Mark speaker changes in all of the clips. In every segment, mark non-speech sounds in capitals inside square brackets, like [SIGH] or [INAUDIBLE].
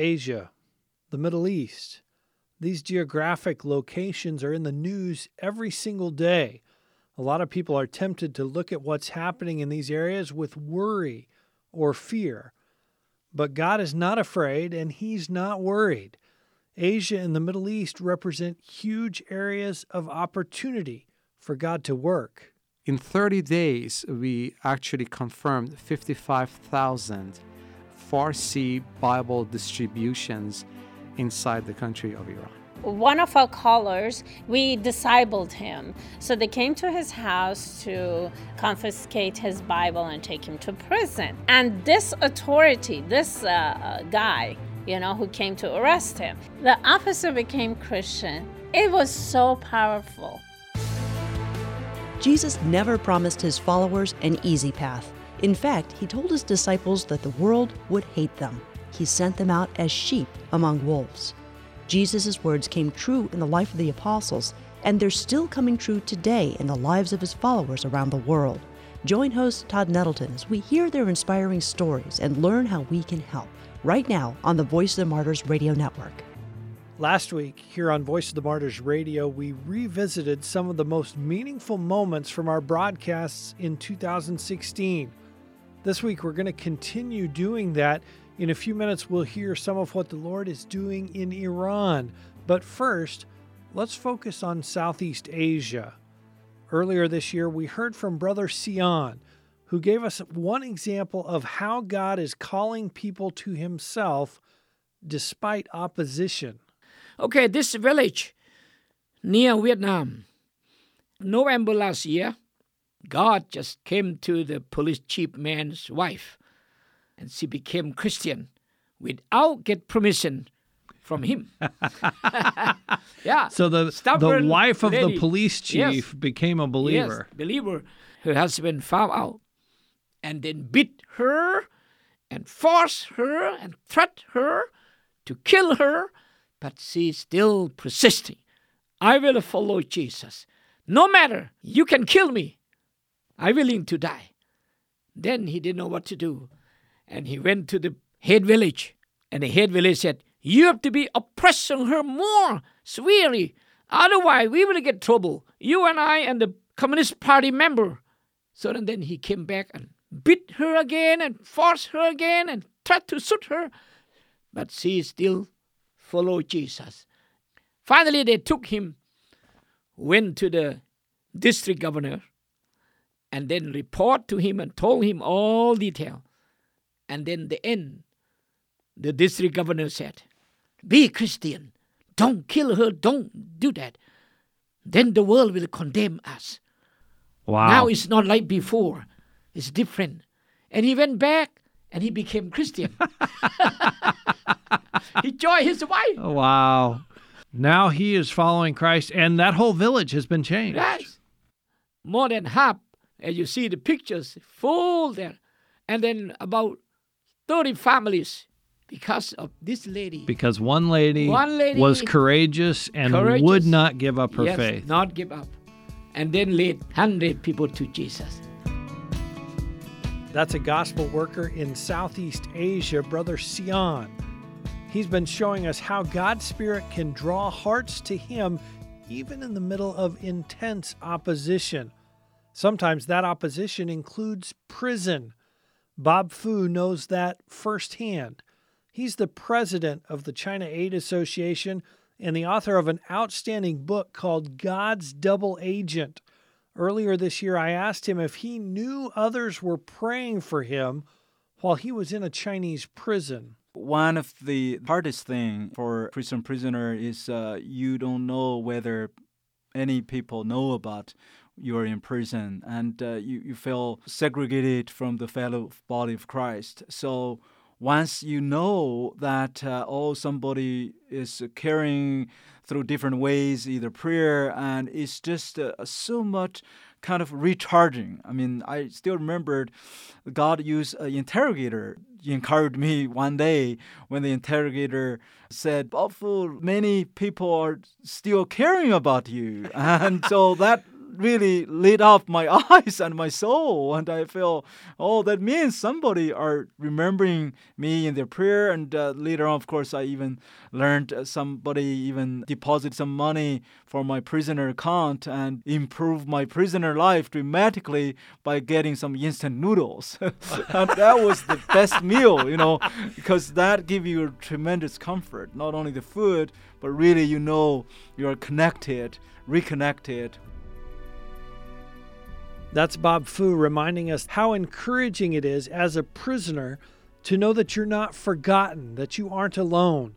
Speaker 1: Asia, the Middle East. These geographic locations are in the news every single day. A lot of people are tempted to look at what's happening in these areas with worry or fear. But God is not afraid and He's not worried. Asia and the Middle East represent huge areas of opportunity for God to work.
Speaker 2: In 30 days, we actually confirmed 55,000 Farsi Bible distributions inside the country of Iran.
Speaker 3: One of our callers, we discipled him. So they came to his house to confiscate his Bible and take him to prison. And this authority, this uh, guy, you know, who came to arrest him, the officer became Christian. It was so powerful.
Speaker 4: Jesus never promised his followers an easy path. In fact, he told his disciples that the world would hate them. He sent them out as sheep among wolves. Jesus' words came true in the life of the apostles, and they're still coming true today in the lives of his followers around the world. Join host Todd Nettleton as we hear their inspiring stories and learn how we can help right now on the Voice of the Martyrs Radio Network.
Speaker 1: Last week, here on Voice of the Martyrs Radio, we revisited some of the most meaningful moments from our broadcasts in 2016. This week, we're going to continue doing that. In a few minutes, we'll hear some of what the Lord is doing in Iran. But first, let's focus on Southeast Asia. Earlier this year, we heard from Brother Sion, who gave us one example of how God is calling people to Himself despite opposition.
Speaker 5: Okay, this village near Vietnam, November last year, God just came to the police chief man's wife, and she became Christian without get permission from him. [LAUGHS] yeah.
Speaker 1: So the the wife of lady, the police chief
Speaker 5: yes,
Speaker 1: became a believer.
Speaker 5: Yes, believer. Her husband found out, and then beat her, and forced her, and threatened her to kill her but she's still persisting. I will follow Jesus. No matter, you can kill me. I'm willing to die. Then he didn't know what to do. And he went to the head village. And the head village said, You have to be oppressing her more severely. Otherwise, we will get trouble. You and I and the Communist Party member. So then he came back and beat her again and forced her again and tried to shoot her. But she still follow Jesus. Finally, they took him, went to the district governor, and then report to him and told him all detail. And then the end, the district governor said, "Be Christian. Don't kill her. Don't do that. Then the world will condemn us."
Speaker 1: Wow.
Speaker 5: Now it's not like before. It's different. And he went back and he became Christian. [LAUGHS] he joined his wife.
Speaker 1: Oh, wow. Now he is following Christ, and that whole village has been changed.
Speaker 5: Yes. More than half, as you see the pictures, full there. And then about 30 families because of this lady.
Speaker 1: Because one lady,
Speaker 5: one lady
Speaker 1: was courageous and
Speaker 5: courageous,
Speaker 1: would not give up her
Speaker 5: yes,
Speaker 1: faith.
Speaker 5: Not give up. And then led 100 people to Jesus.
Speaker 1: That's a gospel worker in Southeast Asia, Brother Sion. He's been showing us how God's Spirit can draw hearts to Him even in the middle of intense opposition. Sometimes that opposition includes prison. Bob Fu knows that firsthand. He's the president of the China Aid Association and the author of an outstanding book called God's Double Agent. Earlier this year, I asked him if he knew others were praying for him while he was in a Chinese prison.
Speaker 6: One of the hardest thing for prison prisoner is uh, you don't know whether any people know about you're in prison and uh, you, you feel segregated from the fellow body of Christ. So once you know that uh, oh somebody is caring through different ways, either prayer and it's just uh, so much kind of recharging. I mean, I still remembered God used an interrogator. He encouraged me one day when the interrogator said, Awful, many people are still caring about you. [LAUGHS] And so that really lit up my [LAUGHS] eyes and my soul. And I feel, oh, that means somebody are remembering me in their prayer. And uh, later on, of course, I even learned uh, somebody even deposit some money for my prisoner account and improve my prisoner life dramatically by getting some instant noodles. [LAUGHS] and that was the best meal, you know, because that give you tremendous comfort. Not only the food, but really you know you are connected, reconnected
Speaker 1: that's Bob Fu reminding us how encouraging it is as a prisoner to know that you're not forgotten, that you aren't alone.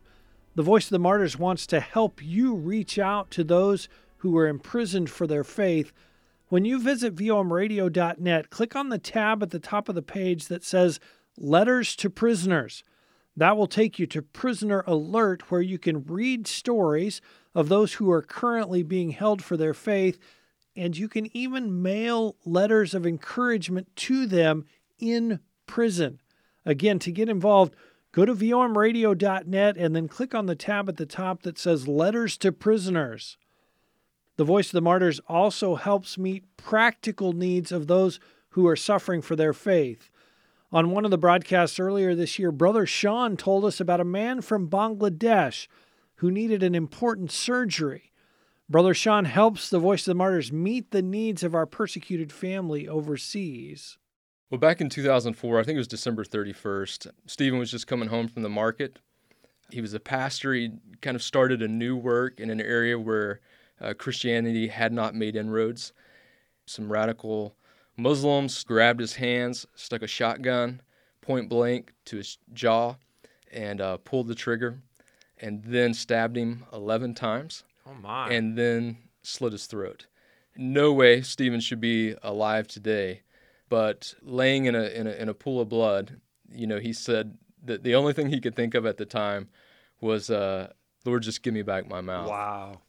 Speaker 1: The Voice of the Martyrs wants to help you reach out to those who are imprisoned for their faith. When you visit vomradio.net, click on the tab at the top of the page that says Letters to Prisoners. That will take you to Prisoner Alert, where you can read stories of those who are currently being held for their faith and you can even mail letters of encouragement to them in prison. Again, to get involved, go to vomradio.net and then click on the tab at the top that says Letters to Prisoners. The Voice of the Martyrs also helps meet practical needs of those who are suffering for their faith. On one of the broadcasts earlier this year, Brother Sean told us about a man from Bangladesh who needed an important surgery. Brother Sean helps the Voice of the Martyrs meet the needs of our persecuted family overseas.
Speaker 7: Well, back in 2004, I think it was December 31st, Stephen was just coming home from the market. He was a pastor. He kind of started a new work in an area where uh, Christianity had not made inroads. Some radical Muslims grabbed his hands, stuck a shotgun point blank to his jaw, and uh, pulled the trigger, and then stabbed him 11 times.
Speaker 1: Oh my!
Speaker 7: And then slit his throat. No way Stephen should be alive today. But laying in a, in a in a pool of blood, you know, he said that the only thing he could think of at the time was, uh, "Lord, just give me back my mouth."
Speaker 1: Wow.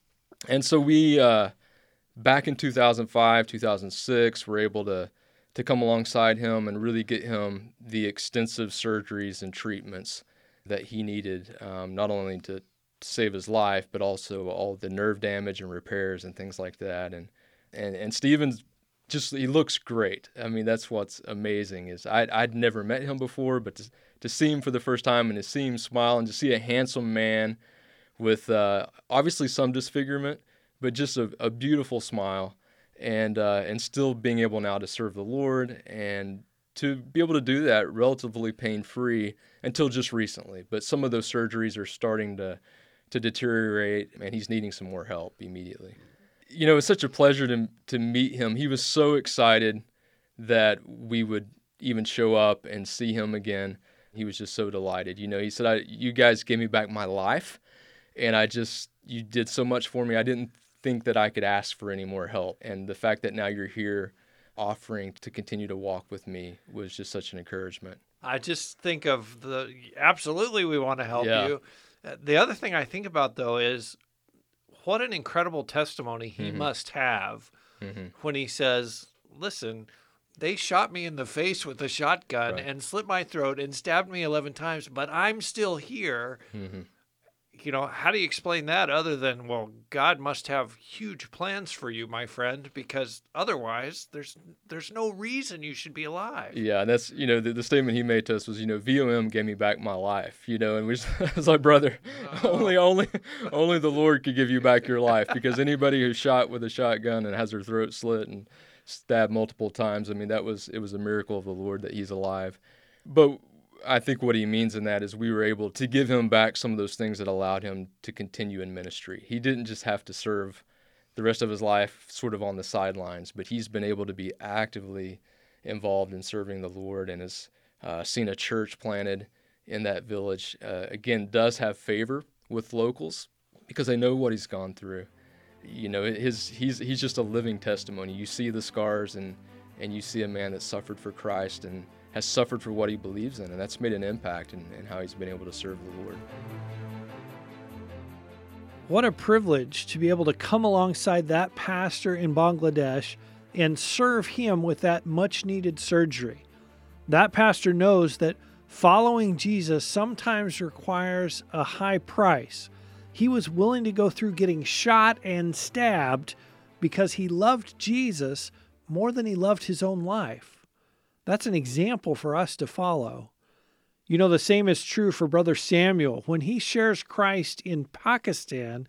Speaker 7: And so we, uh, back in 2005, 2006, were able to to come alongside him and really get him the extensive surgeries and treatments that he needed, um, not only to save his life, but also all the nerve damage and repairs and things like that. And and and Stevens just he looks great. I mean, that's what's amazing is I I'd never met him before, but to, to see him for the first time and to see him smile and to see a handsome man with uh, obviously some disfigurement, but just a, a beautiful smile and uh, and still being able now to serve the Lord and to be able to do that relatively pain free until just recently. But some of those surgeries are starting to to deteriorate, and he's needing some more help immediately. You know, it's such a pleasure to to meet him. He was so excited that we would even show up and see him again. He was just so delighted. You know, he said, I, "You guys gave me back my life, and I just you did so much for me. I didn't think that I could ask for any more help. And the fact that now you're here offering to continue to walk with me was just such an encouragement.
Speaker 1: I just think of the absolutely we want to help
Speaker 7: Yeah.
Speaker 1: you. Uh, The other thing I think about though is what an incredible testimony he
Speaker 7: Mhm.
Speaker 1: must have
Speaker 7: Mhm.
Speaker 1: when he says, "Listen, they shot me in the face with a shotgun
Speaker 7: Right.
Speaker 1: and slit my throat and stabbed me 11 times, but I'm still here."
Speaker 7: hmm
Speaker 1: You know, how do you explain that other than, well, God must have huge plans for you, my friend, because otherwise there's there's no reason you should be alive.
Speaker 7: Yeah, and that's you know the, the statement he made to us was you know VOM gave me back my life, you know, and we [LAUGHS] was like brother, uh-huh. only only only the Lord could give you back your life because anybody who's shot with a shotgun and has their throat slit and stabbed multiple times, I mean that was it was a miracle of the Lord that he's alive. But I think what he means in that is we were able to give him back some of those things that allowed him to continue in ministry. He didn't just have to serve the rest of his life sort of on the sidelines, but he's been able to be actively involved in serving the Lord and has uh, seen a church planted in that village. Uh, again, does have favor with locals because they know what he's gone through. You know, his he's he's just a living testimony. You see the scars and and you see a man that suffered for Christ and has suffered for what he believes in, and that's made an impact in, in how he's been able to serve the Lord.
Speaker 1: What a privilege to be able to come alongside that pastor in Bangladesh and serve him with that much needed surgery. That pastor knows that following Jesus sometimes requires a high price. He was willing to go through getting shot and stabbed because he loved Jesus more than he loved his own life. That's an example for us to follow. You know, the same is true for Brother Samuel. When he shares Christ in Pakistan,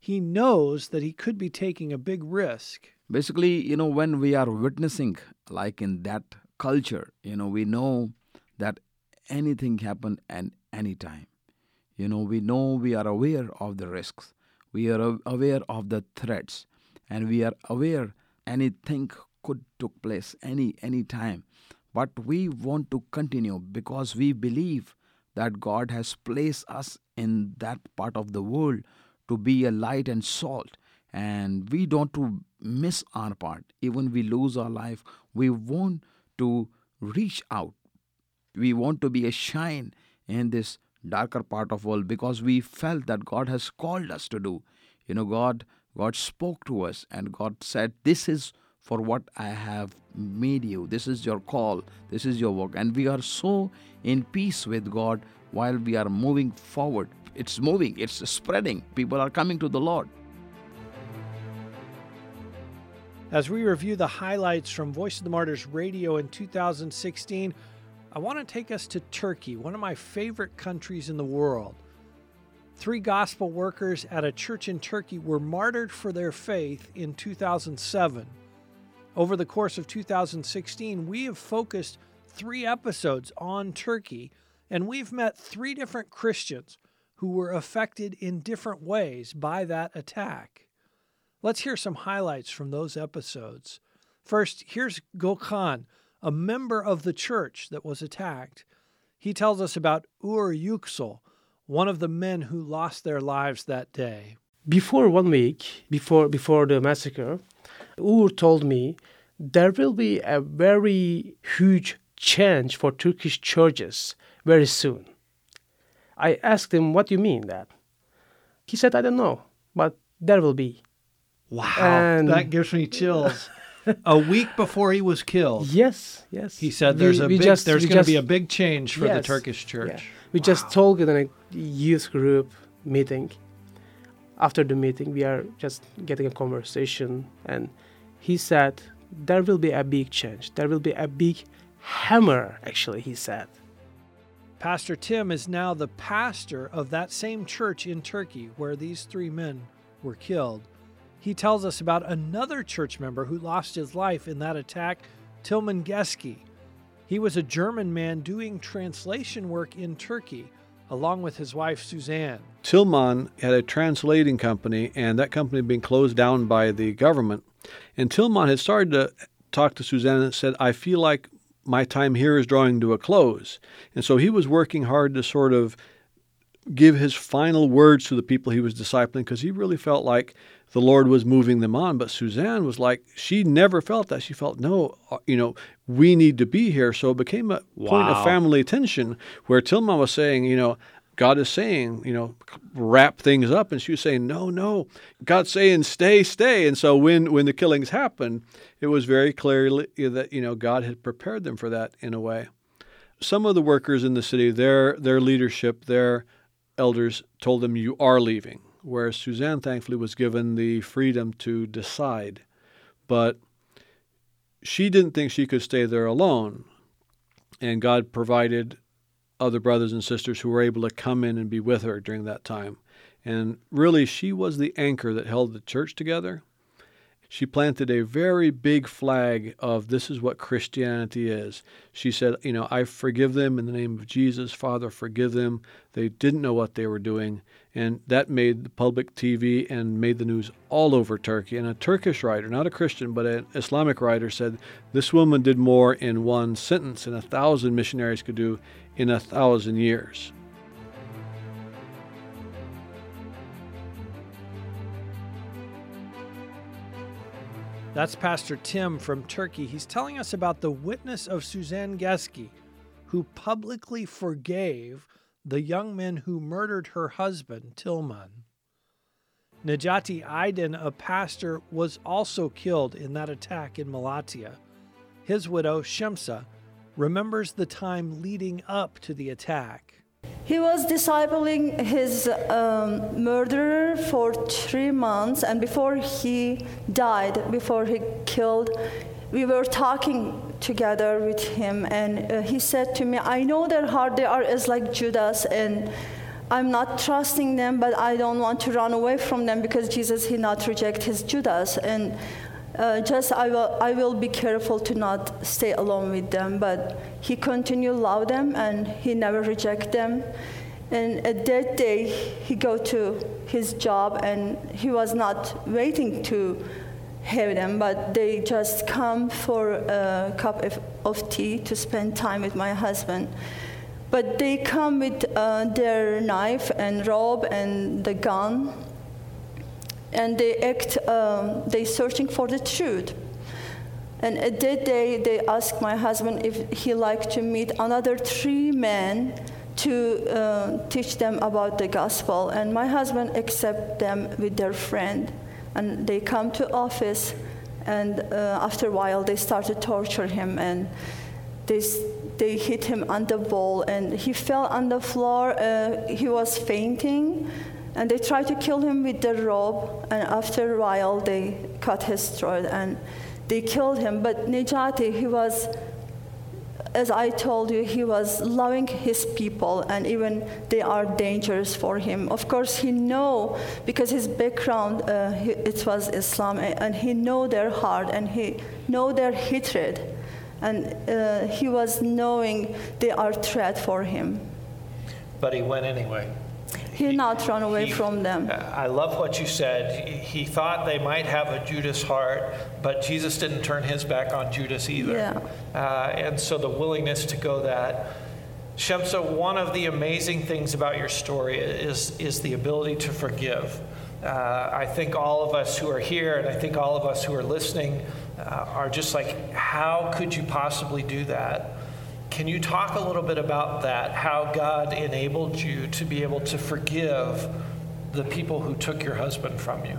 Speaker 1: he knows that he could be taking a big risk.
Speaker 8: Basically, you know, when we are witnessing, like in that culture, you know, we know that anything happen at any time. You know, we know we are aware of the risks. We are aware of the threats, and we are aware anything could took place any any time. But we want to continue because we believe that God has placed us in that part of the world to be a light and salt. And we don't to miss our part. Even we lose our life we want to reach out. We want to be a shine in this darker part of world because we felt that god has called us to do. You know god god spoke to us and god said this is for what i have made you. This is your call. This is your work. And we are so in peace with god while we are moving forward. It's moving. It's spreading. People are coming to the lord.
Speaker 1: As we review the highlights from Voice of the Martyrs Radio in 2016, I want to take us to Turkey, one of my favorite countries in the world. Three gospel workers at a church in Turkey were martyred for their faith in 2007. Over the course of 2016, we have focused three episodes on Turkey, and we've met three different Christians who were affected in different ways by that attack. Let's hear some highlights from those episodes. First, here's Gokhan, a member of the church that was attacked. He tells us about Uğur Yüksel, one of the men who lost their lives that day.
Speaker 9: Before one week, before before the massacre, Uğur told me there will be a very huge change for Turkish churches very soon. I asked him, What do you mean that? He said, I don't know, but there will be.
Speaker 1: Wow,
Speaker 9: And-
Speaker 1: that gives me chills. [LAUGHS] a week before he was killed,
Speaker 9: Yes, yes.
Speaker 1: he said there's
Speaker 9: We-
Speaker 1: a
Speaker 9: we
Speaker 1: big,
Speaker 9: just-
Speaker 1: there's going to be a big change for the Turkish church.
Speaker 9: yeah. We just talked in a youth group meeting. After the meeting, we are just getting a conversation, and he said there will be a big change. There will be a big hammer. Actually, he said.
Speaker 1: Pastor Tim is now the pastor of that same church in Turkey where these three men were killed. He tells us about another church member who lost his life in that attack, Tilmann Geske. He was a German man doing translation work in Turkey, along with his wife Suzanne.
Speaker 10: Tilmann had a translating company, and that company had been closed down by the government. And Tilmann had started to talk to Suzanne and said, I feel like my time here is drawing to a close. And so he was working hard to sort of give his final words to the people he was discipling because he really felt like the Lord was moving them on. But Suzanne was like, she never felt that. She felt, no, uh, you know, we need to be here. So it became a point of family tension where Tilmann was saying, you know, God is saying, you know, wrap things up. And she was saying, no, no. God's saying, stay, stay. And so when, when the killings happened, it was very clearly that, you know, God had prepared them for that in a way. Some of the workers in the city, their, their leadership, their elders told them, you are leaving. Whereas Suzanne, thankfully, was given the freedom to decide. But she didn't think she could stay there alone. And God provided other brothers and sisters who were able to come in and be with her during that time. And really, she was the anchor that held the church together. She planted a very big flag of this is what Christianity is. She said, You know, I forgive them in the name of Jesus. Father, forgive them. They didn't know what they were doing. And that made the public TV and made the news all over Turkey. And a Turkish writer, not a Christian, but an Islamic writer, said this woman did more in one sentence than a thousand missionaries could do in a thousand years.
Speaker 1: That's Pastor Tim from Turkey. He's telling us about the witness of Suzanne Geske, who publicly forgave the young men who murdered her husband, Tilmann. Necati Aydin, a pastor, was also killed in that attack in Malatya. His widow, Semse, remembers the time leading up to the attack.
Speaker 11: He was discipling his um, murderer for three months, and before he died, before he killed, we were talking together with him, and uh, he said to me, I know their heart, they are is like Judas, and I'm not trusting them, but I don't want to run away from them because Jesus, he not reject his Judas. And uh, just I will, I will be careful to not stay alone with them. But he continued love them and he never reject them. And at that day, he go to his job and he was not waiting to have them, but they just come for a cup of, tea to spend time with my husband. But they come with uh, their knife and robe and the gun, and they act, um, they searching for the truth. And at that day, they asked my husband if he liked to meet another three men to uh, teach them about the gospel. And my husband accept them with their friend. And they come to office, and uh, after a while, they start to torture him. And they, they hit him on the wall, and he fell on the floor. Uh, he was fainting. And they tried to kill him with the rope, and after a while, they cut his throat and they killed him. But Necati, he was, as I told you, he was loving his people, and even they are dangerous for him. Of course, he know because his background, uh, he, it was Islam, and he know their heart, and he know their hatred, and uh, he was knowing they are threat for him.
Speaker 1: But he went anyway.
Speaker 11: He not run away
Speaker 1: He-
Speaker 11: from them.
Speaker 1: I love what you said. He he thought they might have a Judas heart, but Jesus didn't turn his back on Judas either.
Speaker 11: Yeah.
Speaker 1: Uh, and so the willingness to go that. Semse, one of the amazing things about your story is, is the ability to forgive. Uh, I think all of us who are here, and I think all of us who are listening, uh, are just like, how could you possibly do that? Can you talk a little bit about that? How God enabled you to be able to forgive the people who took your husband from you?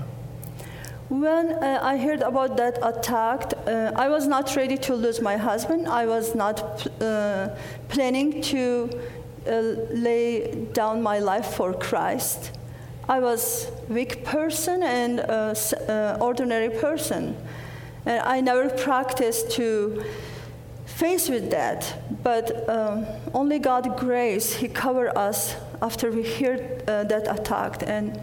Speaker 11: When uh, I heard about that attack, uh, I was not ready to lose my husband. I was not uh, planning to uh, lay down my life for Christ. I was weak person and uh, ordinary person, and I never practiced to face with that. But um, only God grace He covered us after we heard uh, that attack and.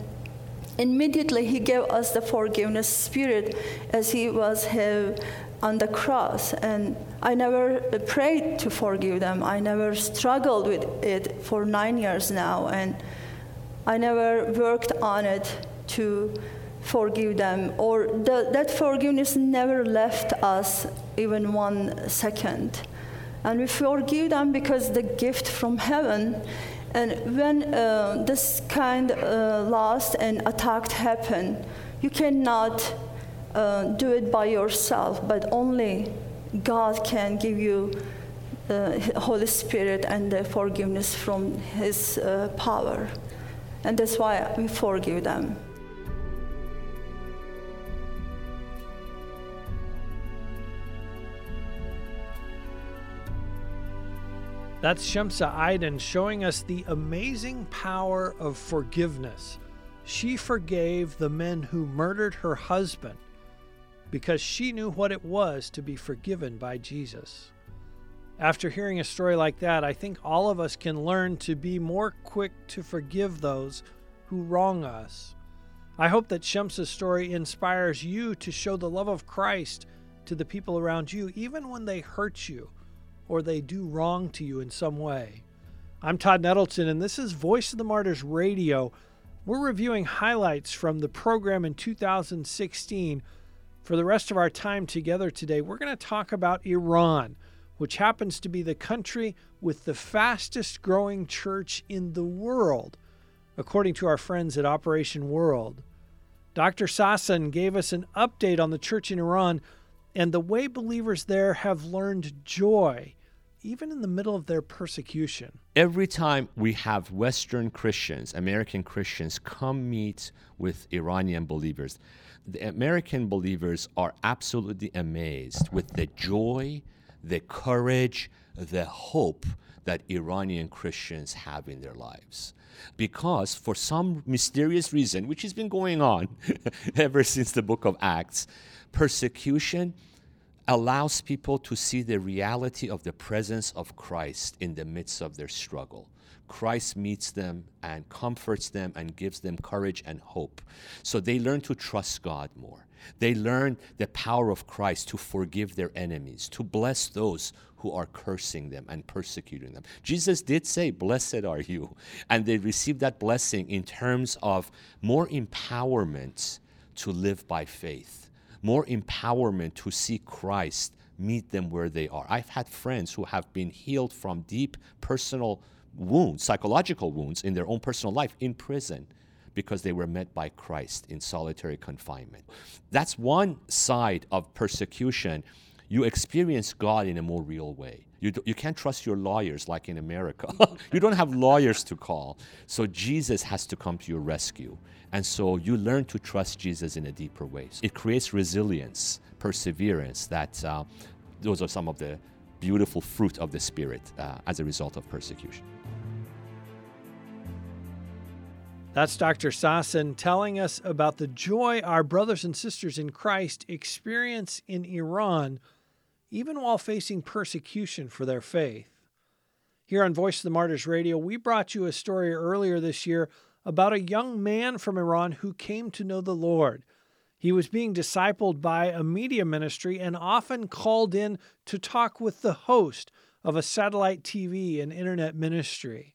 Speaker 11: Immediately, he gave us the forgiveness spirit as he was have on the cross. And I never prayed to forgive them. I never struggled with it for nine years now. And I never worked on it to forgive them. Or the, that forgiveness never left us even one second. And we forgive them because the gift from heaven. And when uh, this kind uh, loss and attack happen, you cannot uh, do it by yourself, but only God can give you the Holy Spirit and the forgiveness from His uh, power. And that's why we forgive them.
Speaker 1: That's Semse Aydin showing us the amazing power of forgiveness. She forgave the men who murdered her husband because she knew what it was to be forgiven by Jesus. After hearing a story like that, I think all of us can learn to be more quick to forgive those who wrong us. I hope that Semse's story inspires you to show the love of Christ to the people around you, even when they hurt you or they do wrong to you in some way. I'm Todd Nettleton, and this is Voice of the Martyrs Radio. We're reviewing highlights from the program in 2016. For the rest of our time together today, we're going to talk about Iran, which happens to be the country with the fastest growing church in the world, according to our friends at Operation World. Dr. Sasan gave us an update on the church in Iran and the way believers there have learned joy, even in the middle of their persecution.
Speaker 12: Every time we have Western Christians, American Christians, come meet with Iranian believers, the American believers are absolutely amazed with the joy, the courage, the hope that Iranian Christians have in their lives. Because for some mysterious reason, which has been going on [LAUGHS] ever since the book of Acts, persecution allows people to see the reality of the presence of Christ in the midst of their struggle. Christ meets them and comforts them and gives them courage and hope. So they learn to trust God more. They learn the power of Christ to forgive their enemies, to bless those who are cursing them and persecuting them. Jesus did say, Blessed are you. And they received that blessing in terms of more empowerment to live by faith, more empowerment to see Christ meet them where they are. I've had friends who have been healed from deep personal wounds, psychological wounds in their own personal life in prison because they were met by Christ in solitary confinement. That's one side of persecution. You experience God in a more real way. You, do, you can't trust your lawyers like in America. [LAUGHS] you don't have lawyers to call. So Jesus has to come to your rescue. And so you learn to trust Jesus in a deeper way. It creates resilience, perseverance, that uh, those are some of the beautiful fruit of the Spirit uh, as a result of persecution.
Speaker 1: That's Dr. Sasan telling us about the joy our brothers and sisters in Christ experience in Iran, even while facing persecution for their faith. Here on Voice of the Martyrs Radio, we brought you a story earlier this year about a young man from Iran who came to know the Lord. He was being discipled by a media ministry and often called in to talk with the host of a satellite TV and internet ministry.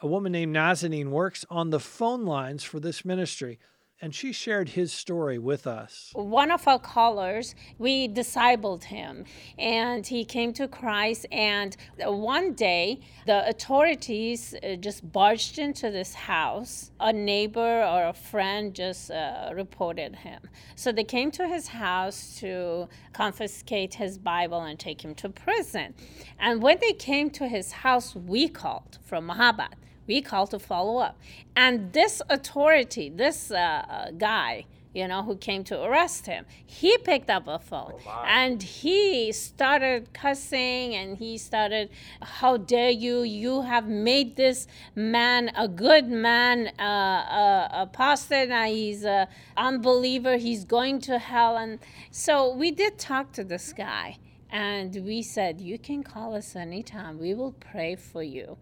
Speaker 1: A woman named Nazanin works on the phone lines for this ministry, and she shared his story with us.
Speaker 3: One of our callers, we discipled him, and he came to Christ. And one day, the authorities uh, just barged into this house. A neighbor or a friend just uh, reported him. So they came to his house to confiscate his Bible and take him to prison. And when they came to his house, we called from Mahabad we call to follow up. And this authority, this uh, uh, guy, you know, who came to arrest him, he picked up a phone oh, and he started cussing and he started, How dare you? You have made this man a good man, uh, uh, a apostate, now he's an unbeliever, he's going to hell. And so we did talk to this guy and we said, You can call us anytime, we will pray for you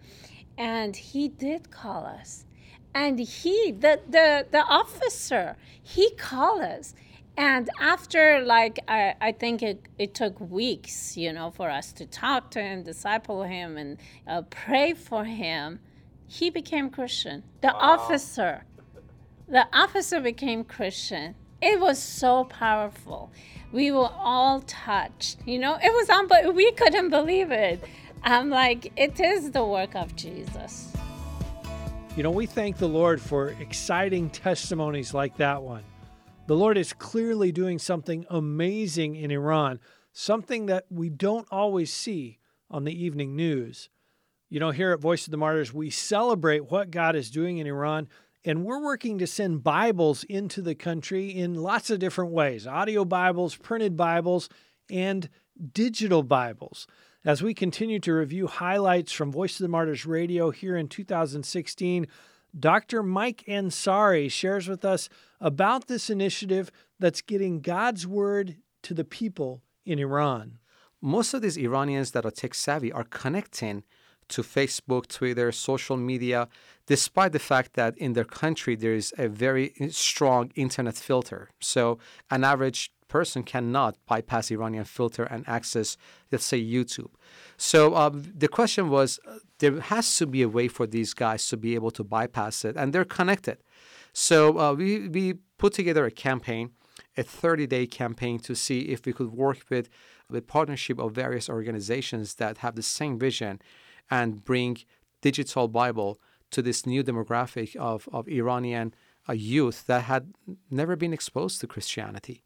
Speaker 3: and he did call us. And he the the, the officer he called us. And after like i, I think it, it took weeks you know for us to talk to him disciple him and uh, pray for him he became christian. The wow. officer the officer became christian. It was so powerful. We were all touched you know? It was unbelievable we couldn't believe it I'm like, it is the work of Jesus.
Speaker 1: You know, we thank the Lord for exciting testimonies like that one. The Lord is clearly doing something amazing in Iran, something that we don't always see on the evening news. You know, here at Voice of the Martyrs, we celebrate what God is doing in Iran, and we're working to send Bibles into the country in lots of different ways audio Bibles, printed Bibles, and digital Bibles. As we continue to review highlights from Voice of the Martyrs Radio here in 2016, Dr. Mike Ansari shares with us about this initiative that's getting God's word to the people in Iran.
Speaker 2: Most of these Iranians that are tech savvy are connecting to Facebook, Twitter, social media, despite the fact that in their country there is a very strong internet filter. So, an average person cannot bypass Iranian filter and access, let's say, YouTube. So uh, the question was, uh, there has to be a way for these guys to be able to bypass it, and they're connected. So uh, we we put together a campaign, a 30-day campaign to see if we could work with the partnership of various organizations that have the same vision, and bring digital Bible to this new demographic of of Iranian uh, youth that had never been exposed to Christianity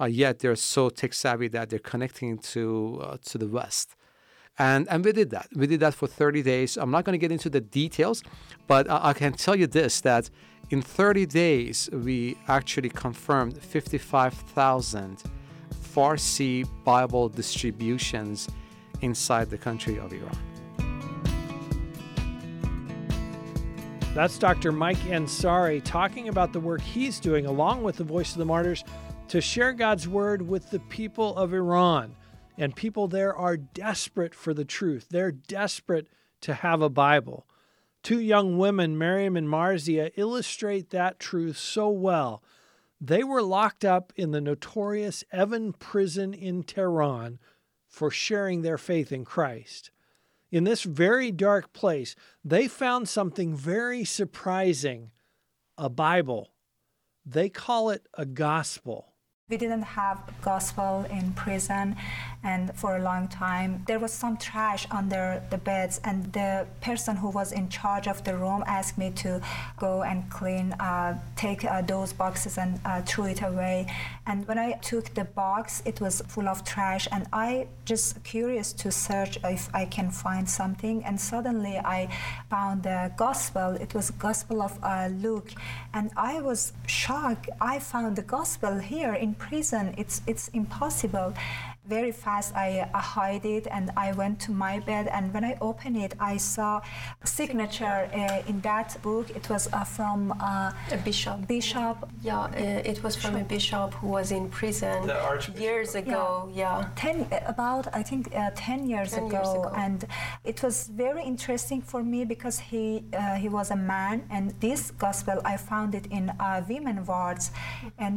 Speaker 2: uh, yet they're so tech savvy that they're connecting to uh, to the West. And, and we did that. We did that for 30 days. I'm not going to get into the details, but I, I can tell you this that in 30 days, we actually confirmed 55,000 Farsi Bible distributions inside the country of Iran.
Speaker 1: That's Dr. Mike Ansari talking about the work he's doing along with the Voice of the Martyrs to share God's word with the people of Iran. And people there are desperate for the truth. They're desperate to have a Bible. Two young women, Maryam and Marziyeh, illustrate that truth so well. They were locked up in the notorious Evin prison in Tehran for sharing their faith in Christ in this very dark place, they found something very surprising a Bible. They call it a gospel.
Speaker 13: We didn't have gospel in prison, and for a long time there was some trash under the beds. And the person who was in charge of the room asked me to go and clean, uh, take uh, those boxes and uh, throw it away. And when I took the box, it was full of trash, and I just curious to search if I can find something. And suddenly I found the gospel. It was Gospel of uh, Luke, and I was shocked. I found the gospel here in prison. It's it's impossible. Very fast, I uh, hide it and I went to my bed. And when I opened it, I saw a signature uh, in that book. It was uh, from uh,
Speaker 14: a bishop.
Speaker 13: Bishop.
Speaker 14: Yeah, uh, it was from a bishop who was in prison years ago. Yeah,
Speaker 13: yeah. ten about I think uh, ten, years,
Speaker 14: 10
Speaker 13: ago.
Speaker 14: years ago,
Speaker 13: and it was very interesting for me because he he was a man, and this gospel I found it in women wards, and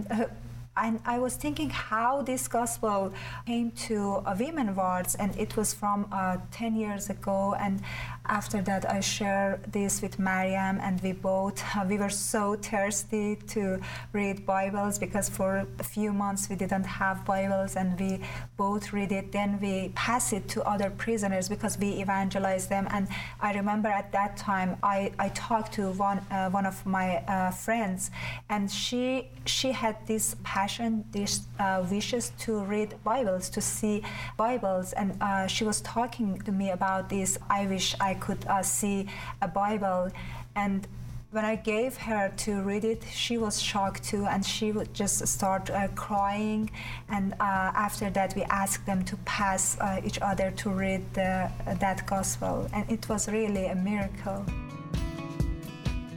Speaker 13: and I was thinking how this gospel came to a women wards, and it was from uh, 10 years ago. And after that, I shared this with Maryam, and we both uh, we were so thirsty to read Bibles because for a few months we didn't have Bibles, and we both read it. Then we pass it to other prisoners because we evangelize them. And I remember at that time I, I talked to one uh, one of my uh, friends, and she she had this passion, this uh, wishes to read Bibles, to see Bibles, and uh, she was talking to me about this. I wish I could uh, see a Bible, and when I gave her to read it, she was shocked too, and she would just start uh, crying. And uh, after that, we asked them to pass uh, each other to read the, that gospel, and it was really a miracle.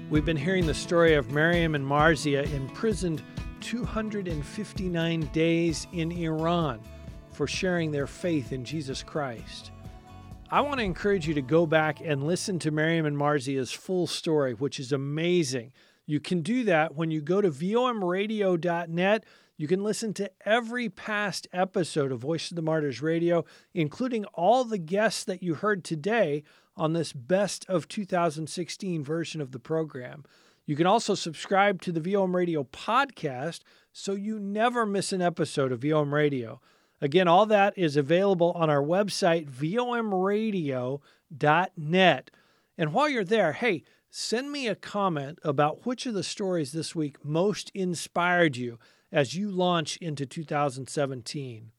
Speaker 1: We've been hearing the story of Maryam and Marziyeh imprisoned 259 days in Iran for sharing their faith in Jesus Christ. I want to encourage you to go back and listen to Maryam and Marziyeh's full story, which is amazing. You can do that when you go to vomradio.net. You can listen to every past episode of Voice of the Martyrs Radio, including all the guests that you heard today on this best of 2016 version of the program. You can also subscribe to the VOM Radio podcast so you never miss an episode of VOM Radio. Again, all that is available on our website, vomradio.net. And while you're there, hey, send me a comment about which of the stories this week most inspired you as you launch into 2017.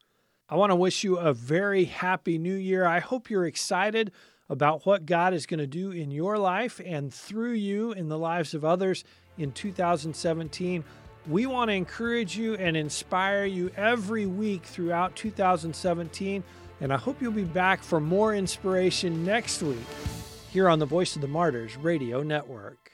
Speaker 1: I want to wish you a very happy new year. I hope you're excited about what God is going to do in your life and through you in the lives of others in 2017. We want to encourage you and inspire you every week throughout 2017. And I hope you'll be back for more inspiration next week here on the Voice of the Martyrs Radio Network.